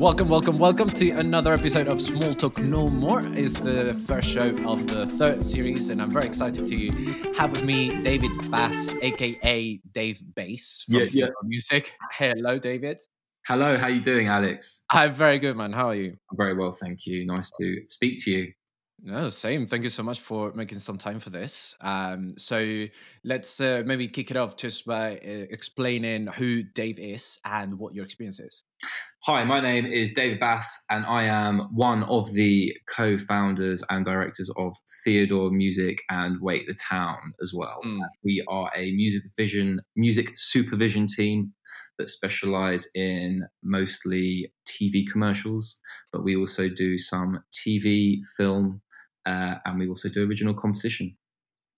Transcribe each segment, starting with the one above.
Welcome, welcome, welcome to another episode of Small Talk No More. It's the first show of the third series, and I'm very excited to have with me David Bass, aka Dave Bass from Yeah, yeah. Music. Hello, David. Hello, how are you doing, Alex? I'm very good, man. How are you? I'm very well, thank you. Nice to speak to you. No, same. Thank you so much for making some time for this. Um, so let's uh, maybe kick it off just by uh, explaining who Dave is and what your experience is. Hi, my name is David Bass, and I am one of the co-founders and directors of Theodore Music and Wake the Town as well. Mm. We are a music vision, music supervision team that specialize in mostly TV commercials, but we also do some TV, film, uh, and we also do original composition.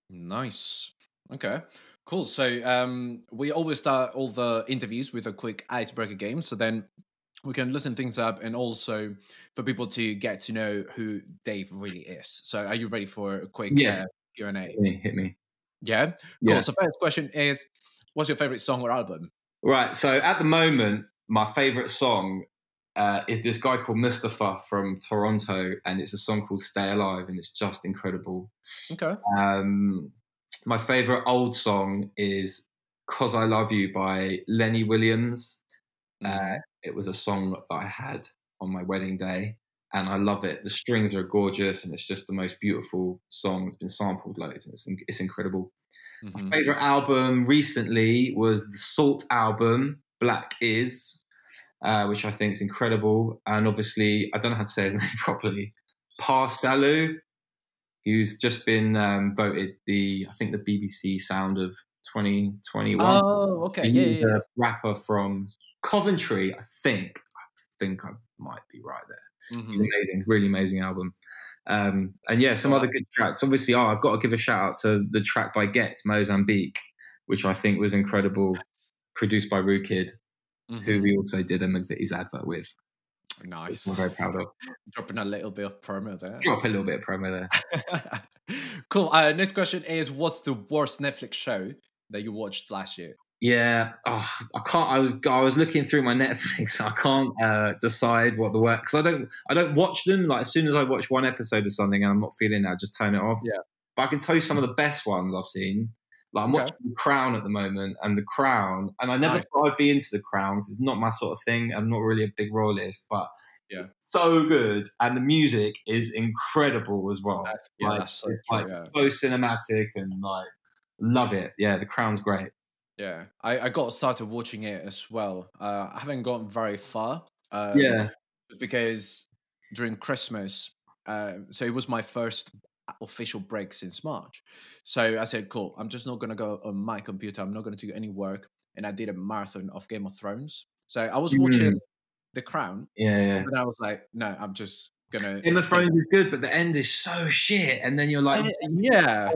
Nice. Okay. Cool. So um, we always start all the interviews with a quick icebreaker game. So then we can listen things up and also for people to get to know who Dave really is. So are you ready for a quick Yes. uh, Q&A? Hit me. Hit me. Yeah? Cool. Yeah. So first question is, what's your favorite song or album? Right. So at the moment, my favorite song uh, is this guy called Mustafa from Toronto, and it's a song called "Stay Alive," and it's just incredible. Okay. Um, my favorite old song is "Cause I Love You" by Lenny Williams. Mhm. Uh, it was a song that I had on my wedding day, and I love it. The strings are gorgeous, and it's just the most beautiful song. It's been sampled loads, and it's, it's incredible Mhm. favorite album recently was the Sault album, Black Is, uh, which I think is incredible. And obviously, I don't know how to say his name properly. Pa Salieu, who's just been um, voted the, I think, the BBC Sound of 2021. Oh, okay. He's Yeah, yeah, yeah. rapper from Coventry, I think. I think I might be right there. He's Mhm. amazing, really amazing album. Um, and yeah, some other good tracks. Obviously, oh, I've got to give a shout out to the track by Ghetts Mozambique, which I think was incredible, produced by Rude Kid, who Mhm. we also did a McVitie's advert with. Nice. I'm very proud of. Dropping a little bit of promo there. Drop a little bit of promo there. cool. Uh, next question is what's the worst Netflix show that you watched last year? Yeah, oh, I can't. I was I was looking through my Netflix. I can't uh, decide what the work because I don't I don't watch them. Like as soon as I watch one episode of something and I'm not feeling it, I just turn it off. Yeah. But I can tell you some of the best ones I've seen. Like I'm Okay. watching The Crown at the moment, and The Crown, and I never Nice. thought I'd be into The Crown 'cause it's not my sort of thing. I'm not really a big royalist, but Yeah. so good, and the music is incredible as well. That's, yeah, like, that's so it's true, like yeah. so cinematic and like love it. Yeah, The Crown's great. Yeah, I, I got started watching it as well. Uh, I haven't gone very far. Um, yeah, because during Christmas, uh, so it was my first official break since March. So I said, cool, I'm just not going to go on my computer. I'm not going to do any work. And I did a marathon of Game of Thrones. So I was watching The Crown, yeah, yeah. and I was like, no, I'm just going to. Game of Thrones is good, but the end is so shit, and then you're like, yeah.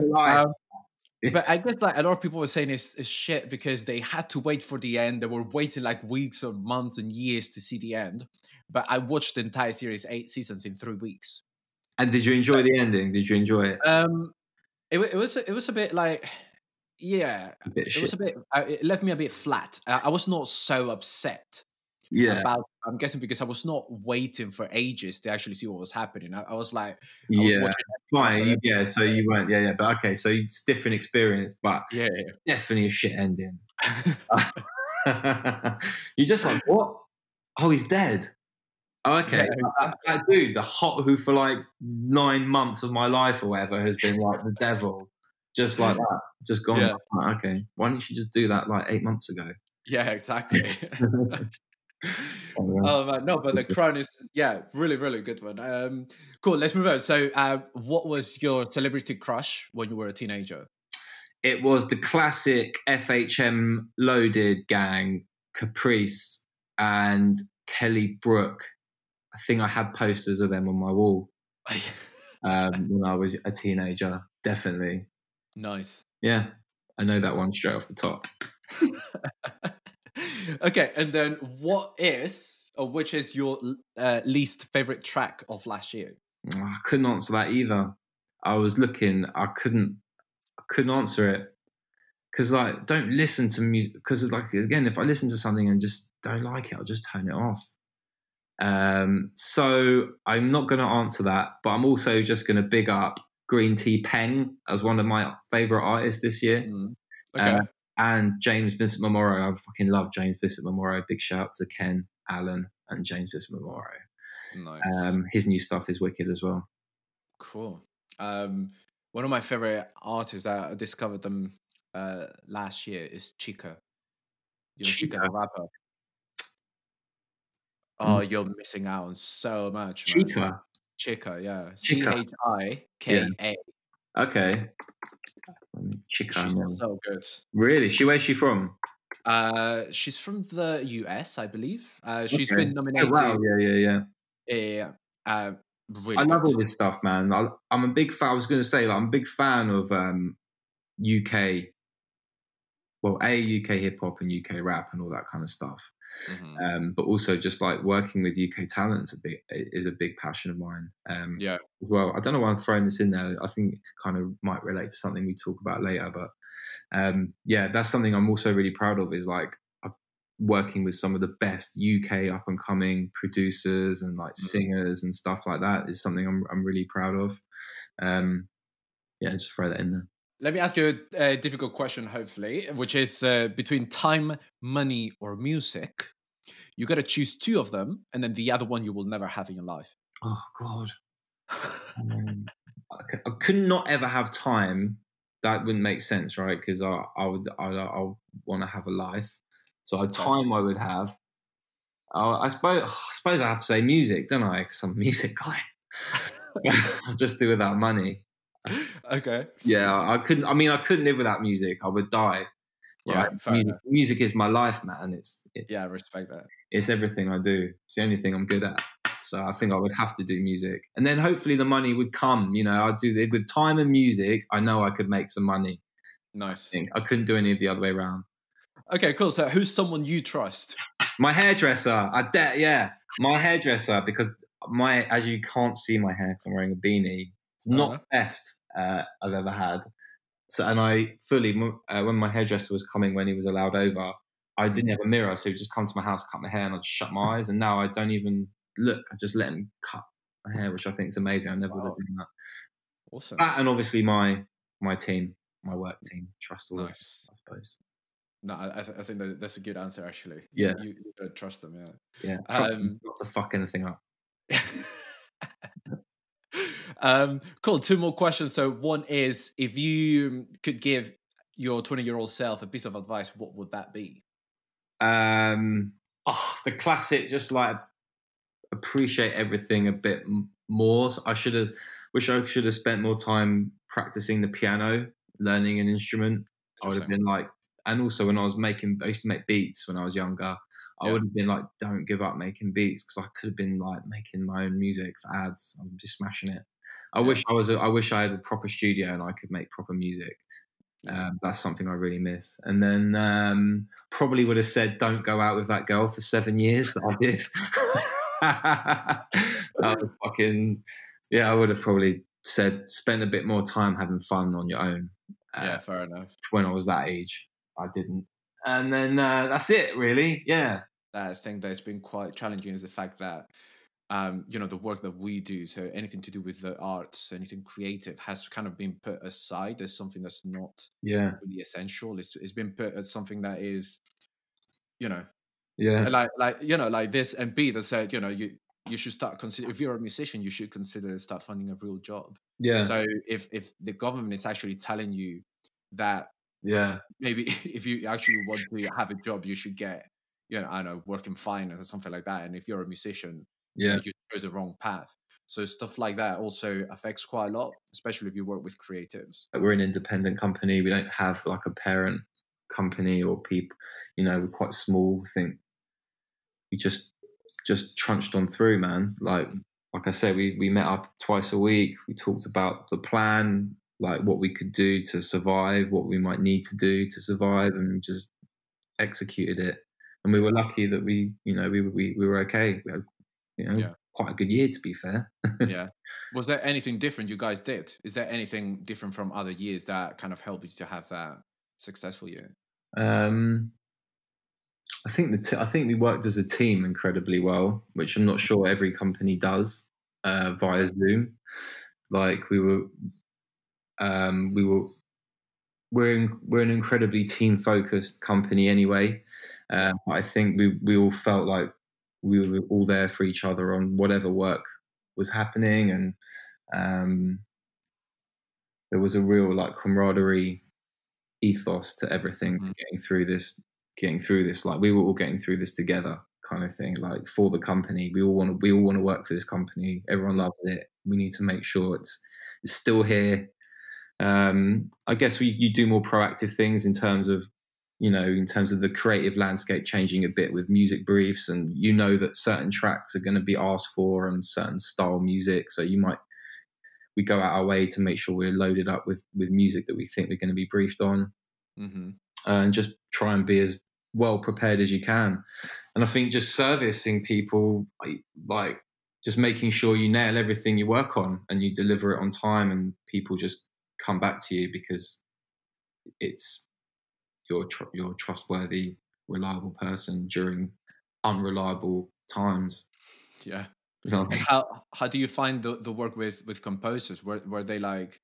But I guess like a lot of people were saying it's, it's shit because they had to wait for the end. They were waiting like weeks or months and years to see the end. But I watched the entire series, eight seasons in three weeks. and did you enjoy the ending? Did you enjoy it? Um, it, it was it was a bit like, yeah, A bit it was a bit. Uh, it left me a bit flat. Uh, I was not so upset Yeah, about. I'm guessing because I was not waiting for ages to actually see what was happening. I, I was like, I yeah, watching fine. Yeah, so you weren't. Yeah, yeah, but okay, so it's different experience, but yeah, definitely a shit ending. you're just like, what? Oh, he's dead. Oh, okay. Yeah, That, that dude, the hot who for like nine months of my life or whatever has been like the devil, just like that, just gone. Yeah. Like, okay, why didn't you just do that like eight months ago? yeah, exactly. Oh, man, no, but the crown is yeah, really, really good one. Um, cool. Let's move on. So, uh, what was your celebrity crush when you were a teenager? It was the classic FHM loaded gang, Caprice and Kelly Brook. I think I had posters of them on my wall um, when I was a teenager. Definitely. nice. Yeah, I know that one straight off the top. okay, and then what is or which is your uh, least favorite track of last year? I couldn't answer that either. I was looking, I couldn't, I couldn't answer it because like don't listen to music because like again, if I listen to something and just don't like it, I'll just turn it off. Um, so I'm not going to answer that, but I'm also just going to big up Green Tea Peng as one of my favorite artists this year. Mm. Okay. Uh, and James Vincent McMorrow. I fucking love James Vincent McMorrow. Big shout out to Ken, Alan, and James Vincent McMorrow. nice. Um, his new stuff is wicked as well. Cool. Um, one of my favorite artists that I discovered them uh, last year is Chika. You know Chika, Chika? rapper. Oh, you're missing out on so much, man. Chika. Chika, yeah. C. H I K A. Okay. She's so good. Really? She where's she from? Uh, she's from the US, I believe. Uh, she's Okay. been Oh, nominated. wow. Yeah, yeah, yeah. Yeah, uh, really I love good. all this stuff, man. I, I'm a big fan. I was going to say, like, I'm a big fan of um, UK, well, a UK hip hop and UK rap and all that kind of stuff. Mhm. Um, but also just like working with UK talent a big is a big passion of mine. Um, Yeah. well. I don't know why I'm throwing this in there. I think it kind of might relate to something we talk about later. But um, yeah, that's something I'm also really proud of. Is like I've working with some of the best UK up and coming producers and like Mhm. singers and stuff like that is something I'm I'm really proud of. Um, yeah, just throw that in there. Let me ask you a, a difficult question, hopefully, which is uh, between time, money, or music. You got to choose two of them, and then the other one you will never have in your life. Oh God. Um, I, could not ever have time. That wouldn't make sense, right? Because I, I would, I, I want to have a life. So time I would have. I, I suppose, I suppose I have to say music, don't I? Because I'm a music guy. I'll just do without money. okay. Yeah, I I couldn't. I mean, I couldn't live without music. I would die. Yeah, Right? fair music, music is my life, man. It's, it's Yeah, I respect that. it's everything I do. It's the only thing I'm good at. So I think I would have to do music, and then hopefully the money would come. You know, I'd do it with time and music. I know I could make some money. I Nice. think I couldn't do any of the other way around. Okay, cool. So, who's someone you trust? My hairdresser, I de- yeah, my hairdresser because my as you can't see my hair because I'm wearing a beanie. It's not Uh-huh. best uh, I've ever had. So and I fully uh, when my hairdresser was coming when he was allowed over, I didn't have a mirror, so he'd just come to my house, cut my hair, and I'd shut my eyes. And now I don't even look. I just let him cut my hair, which I think is amazing. I never would have done that. Awesome. That and obviously my my team, my work team, trust all of them, I suppose. No, I, th- I think that that's a good answer, actually. Yeah. You, you trust them, yeah. Yeah, Um, not to fuck anything up. um, cool. Two more questions. So, one is if you could give your 20 year old self a piece of advice, what would that be? Um, oh, the classic, just like appreciate everything a bit more. I should have, wish I should have spent more time practicing the piano, learning an instrument. I would have been like, and also when I was making, I used to make beats when I was younger. I Yeah. would have been like, don't give up making beats because I could have been like making my own music for ads. I'm just smashing it. I Yeah. wish I was. A, I wish I had a proper studio and I could make proper music. Um, that's something I really miss. And then um, probably would have said, "Don't go out with that girl for seven years." That I did. that was fucking yeah. I would have probably said, "Spend a bit more time having fun on your own." Uh, yeah, fair enough. When I was that age, I didn't. And then uh, that's it, really. Yeah. I think that's been quite challenging is the fact that um, you know the work that we do, so anything to do with the arts, anything creative, has kind of been put aside as something that's not Yeah. really essential. It's, it's been put as something that is, you know, Yeah. like like you know like this And MP that said you know you you should start consider if you're a musician you should consider start finding a real job. Yeah. So if if the government is actually telling you that Yeah. maybe if you actually want to have a job you should get you know I don't know work in finance or something like that, and if you're a musician you, know, Yeah. you chose the wrong path. So stuff like that also affects quite a lot, especially if you work with creatives. we're an independent company. We don't have like a parent company or people. You know, we're quite small. I think we just just trunched on through, man. Like like I said, we we met up twice a week. We talked about the plan, like what we could do to survive, what we might need to do to survive, and just executed it. And we were lucky that we, you know, we we, we were okay. We had, you know, Yeah. quite a good year, to be fair. yeah. Was there anything different you guys did? Is there anything different from other years that kind of helped you to have that successful year? Um, I think the t- I think we worked as a team incredibly well, which I'm not sure every company does uh, via Zoom. Like we were, um, we were, we're in, we're an incredibly team focused company anyway. Um, I think we we all felt like we were all there for each other on whatever work was happening, and um, there was a real like camaraderie ethos to everything mm-hmm. getting through this getting through this. Like we were all getting through this together kind of thing like for the company. We all want to we all want to work for this company. Everyone loves it. We need to make sure it's it's still here. Um i guess we you do more proactive things in terms of you know in terms of the creative landscape changing a bit with music briefs and you know that certain tracks are going to be asked for and certain style music so you might we go out our way to make sure we're loaded up with with music that we think we're going to be briefed on mm-hmm. uh, and just try and be as well prepared as you can. And I think just servicing people, like just making sure you nail everything you work on and you deliver it on time, and people just come back to you because it's you're tr- you're trustworthy, reliable person during unreliable times. Yeah. You know? How how do you find the, the work with with composers? Were were they like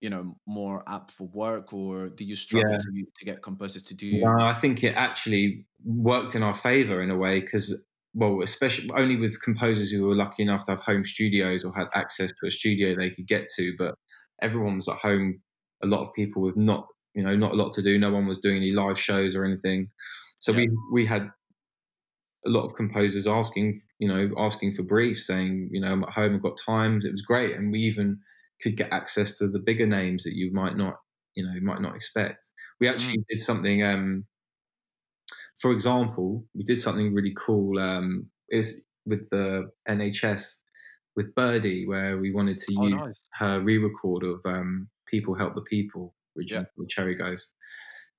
you know more apt for work or do you struggle yeah. to, to get composers to do no, i think it actually worked in our favor in a way because well especially only with composers who were lucky enough to have home studios or had access to a studio they could get to but everyone was at home a lot of people with not you know not a lot to do no one was doing any live shows or anything so yeah. we we had a lot of composers asking you know asking for briefs saying you know i'm at home i've got time it was great and we even could get access to the bigger names that you might not you know might not expect we actually mm. did something um, for example we did something really cool um, with the nhs with Birdy where we wanted to oh, use nice. her re-record of um, people help the people with yeah. cherry ghost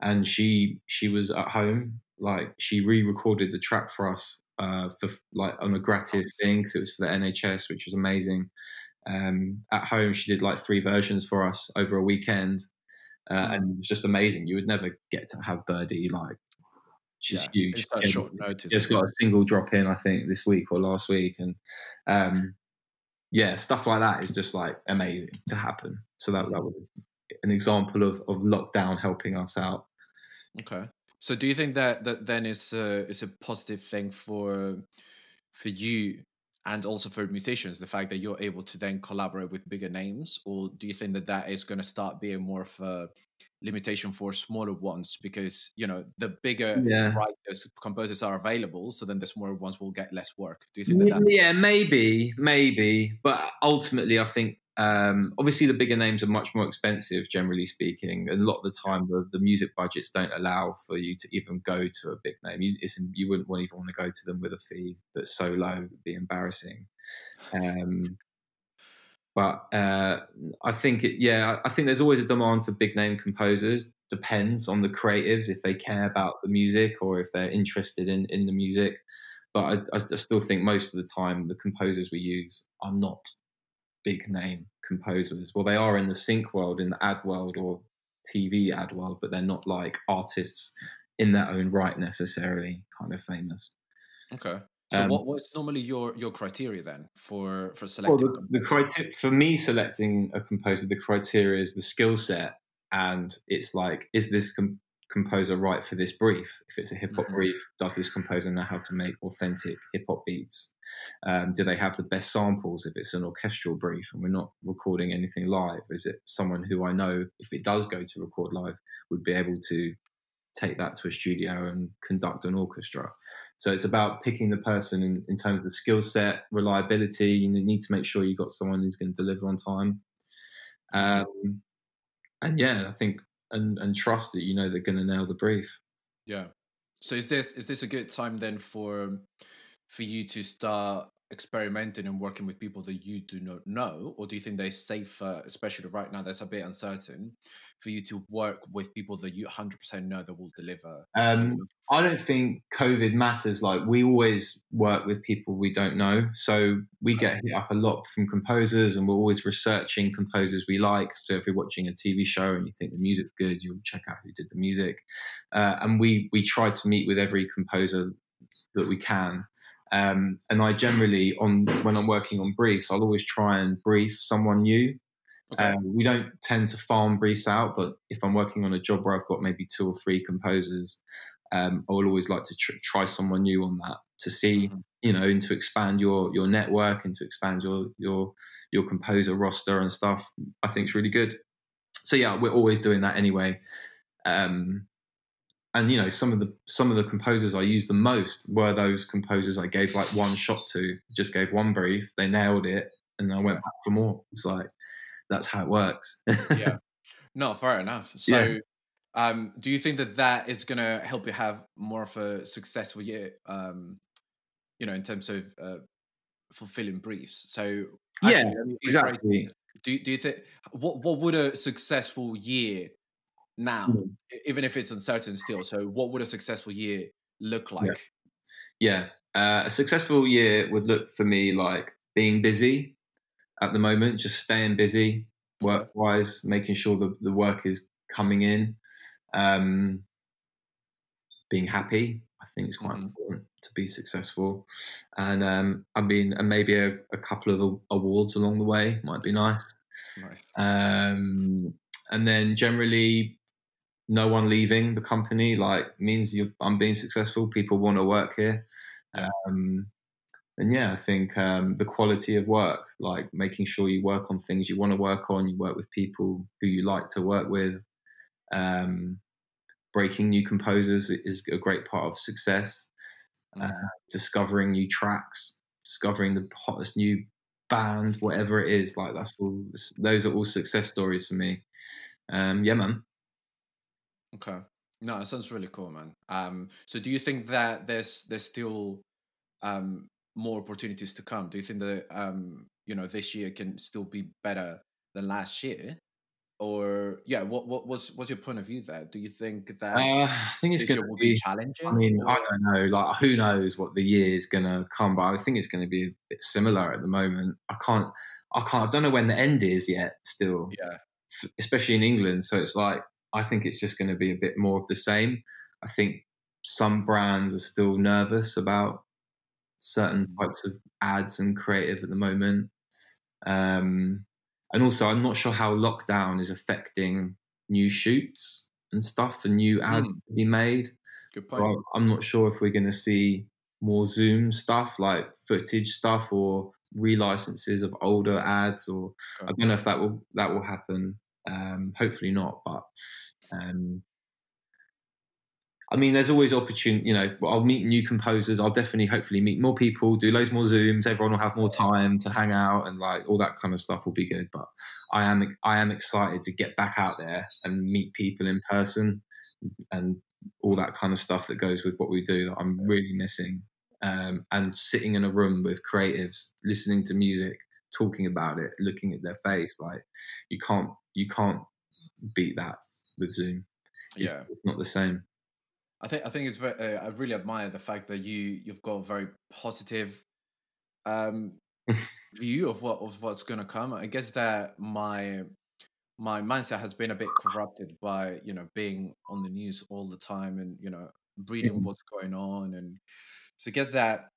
and she she was at home like she re-recorded the track for us uh, for like on a gratis thing because it was for the nhs which was amazing um, at home, she did like three versions for us over a weekend, uh, mm. and it was just amazing. You would never get to have Birdy like she's yeah, huge. It's short notice. Just got a single drop in, I think, this week or last week, and um, yeah, stuff like that is just like amazing to happen. So that that was an example of of lockdown helping us out. Okay. So do you think that that then is a, is a positive thing for for you and also for musicians the fact that you're able to then collaborate with bigger names or do you think that that is going to start being more of a limitation for smaller ones because you know the bigger yeah. writers composers are available so then the smaller ones will get less work do you think that that's yeah maybe maybe but ultimately i think um, obviously, the bigger names are much more expensive, generally speaking. And a lot of the time, the, the music budgets don't allow for you to even go to a big name. You, you wouldn't want, even want to go to them with a fee that's so low, it'd be embarrassing. Um, but uh, I think, it, yeah, I think there's always a demand for big name composers. Depends on the creatives if they care about the music or if they're interested in, in the music. But I, I still think most of the time, the composers we use are not big name composers. Well, they are in the sync world, in the ad world, or TV ad world, but they're not like artists in their own right necessarily kind of famous. Okay. So um, what, what's normally your your criteria then for for selecting? Well, the, the criteria for me selecting a composer, the criteria is the skill set, and it's like, is this com- composer write for this brief? If it's a hip hop mm-hmm. brief, does this composer know how to make authentic hip hop beats? Um, do they have the best samples if it's an orchestral brief and we're not recording anything live? Is it someone who I know, if it does go to record live, would be able to take that to a studio and conduct an orchestra? So it's about picking the person in, in terms of the skill set, reliability. You need to make sure you've got someone who's going to deliver on time. Um, and yeah, I think and and trust that you know they're going to nail the brief. Yeah. So is this is this a good time then for for you to start experimenting and working with people that you do not know, or do you think they're safer, especially right now that's a bit uncertain, for you to work with people that you 100% know that will deliver? Um, I don't think COVID matters. Like we always work with people we don't know, so we get hit up a lot from composers, and we're always researching composers we like. So if you're watching a TV show and you think the music's good, you'll check out who did the music, uh, and we we try to meet with every composer that we can. Um, and I generally, on when I'm working on briefs, I'll always try and brief someone new. Okay. Um, we don't tend to farm briefs out, but if I'm working on a job where I've got maybe two or three composers, um, I will always like to tr- try someone new on that to see, mm-hmm. you know, and to expand your your network and to expand your your your composer roster and stuff. I think it's really good. So yeah, we're always doing that anyway. Um, and you know some of the some of the composers I used the most were those composers I gave like one shot to, just gave one brief, they nailed it, and I went back for more. It's like that's how it works. yeah, no, fair enough. So, yeah. um, do you think that that is going to help you have more of a successful year? Um, you know, in terms of uh, fulfilling briefs. So, actually, yeah, exactly. Do do you think what what would a successful year now, mm. even if it's uncertain still. So, what would a successful year look like? Yeah, yeah. Uh, a successful year would look for me like being busy at the moment, just staying busy work wise, making sure that the work is coming in, um, being happy. I think is quite mm-hmm. important to be successful, and um, I mean, and maybe a, a, couple of awards along the way might be nice. Nice. Um, and then generally no one leaving the company like means I'm being successful. People want to work here. Um, and yeah, I think um, the quality of work, like making sure you work on things you want to work on, you work with people who you like to work with. Um, breaking new composers is a great part of success. Uh, discovering new tracks, discovering the hottest new band, whatever it is, like that's all. Those are all success stories for me. Um, yeah, man. Okay. No, it sounds really cool, man. Um, so do you think that there's there's still um, more opportunities to come? Do you think that um, you know this year can still be better than last year? Or yeah, what what was what's your point of view there? Do you think that uh, I think it's going to be, be, challenging? I mean, or? I don't know. Like, who knows what the year is going to come? But I think it's going to be a bit similar at the moment. I can't, I can't. I don't know when the end is yet. Still, yeah. Especially in England, so it's like I think it's just going to be a bit more of the same. I think some brands are still nervous about certain mm. types of ads and creative at the moment. Um, and also, I'm not sure how lockdown is affecting new shoots and stuff and new ads mm. to be made. Good point. I'm not sure if we're going to see more Zoom stuff like footage stuff or relicenses of older ads or okay. I don't know if that will that will happen. Um, hopefully not, but um, I mean, there's always opportunity. You know, I'll meet new composers. I'll definitely, hopefully, meet more people. Do loads more zooms. Everyone will have more time to hang out and like all that kind of stuff will be good. But I am, I am excited to get back out there and meet people in person and all that kind of stuff that goes with what we do. That I'm really missing. Um, and sitting in a room with creatives, listening to music, talking about it, looking at their face, like you can't, you can't beat that with Zoom. It's, yeah, it's not the same. I think I think it's very. Uh, I really admire the fact that you you've got a very positive um, view of what of what's going to come. I guess that my my mindset has been a bit corrupted by you know being on the news all the time and you know reading mm-hmm. what's going on and so I guess that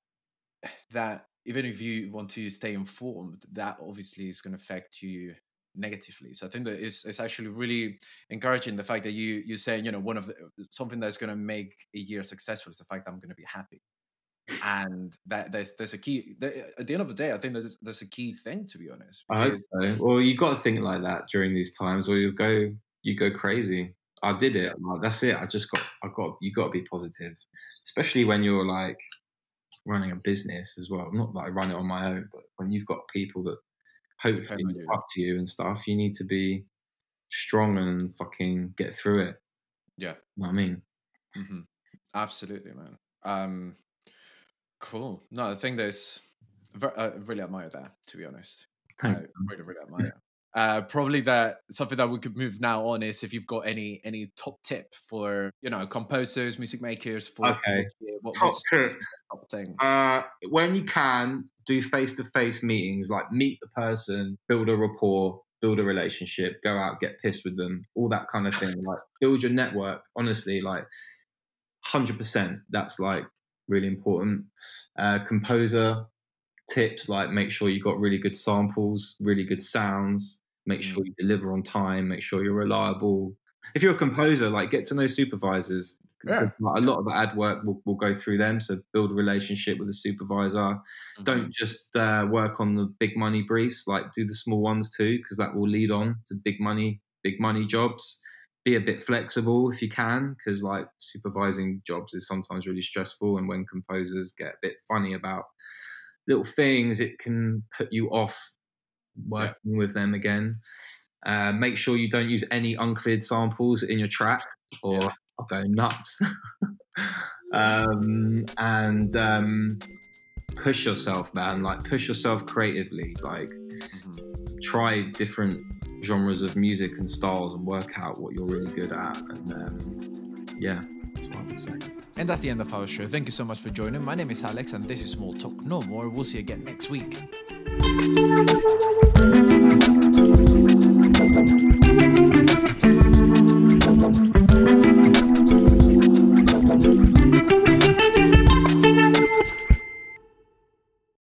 that even if you want to stay informed, that obviously is going to affect you negatively. So I think that it's, it's actually really encouraging the fact that you you're saying you know one of the, something that's going to make a year successful is the fact that I'm going to be happy, and that there's there's a key. At the end of the day, I think there's there's a key thing to be honest. I hope so. Well, you got to think like that during these times, or you go you go crazy. I did it. Like, that's it. I just got I got you got to be positive, especially when you're like running a business as well. Not that I run it on my own, but when you've got people that hopefully up to you and stuff, you need to be strong and fucking get through it. Yeah. You know what I mean? Mm-hmm. Absolutely, man. Um, cool. No, think there's ver- I really admire that. To be honest, Thanks. I really, really admire. Uh, probably that something that we could move now on is if you've got any any top tip for you know composers, music makers for Okay. year. What, Top tips. top thing? Uh, when you can, do face to face meetings, like meet the person, build a rapport, build a relationship, go out, get pissed with them, all that kind of thing. Like, build your network. Honestly, like, 100%. That's like really important. Uh, composer tips, like, make sure you got really good samples, really good sounds, make sure you deliver on time, make sure you're reliable. If you're a composer, like, get to know supervisors. Yeah. A lot of the ad work will, will go through them. So build a relationship with the supervisor. Mm-hmm. Don't just uh, work on the big money briefs. Like do the small ones too, because that will lead on to big money, big money jobs. Be a bit flexible if you can, because like supervising jobs is sometimes really stressful. And when composers get a bit funny about little things, it can put you off working with them again. Uh, make sure you don't use any uncleared samples in your track, or Yeah. I'll go nuts. um, and um, push yourself, man. Like push yourself creatively. Like Mhm. try different genres of music and styles and work out what you're really good at. And um, yeah, that's what I would say. And that's the end of our show. Thank you so much for joining. My name is Alex, and this is Small Talk No More. We'll see you again next week.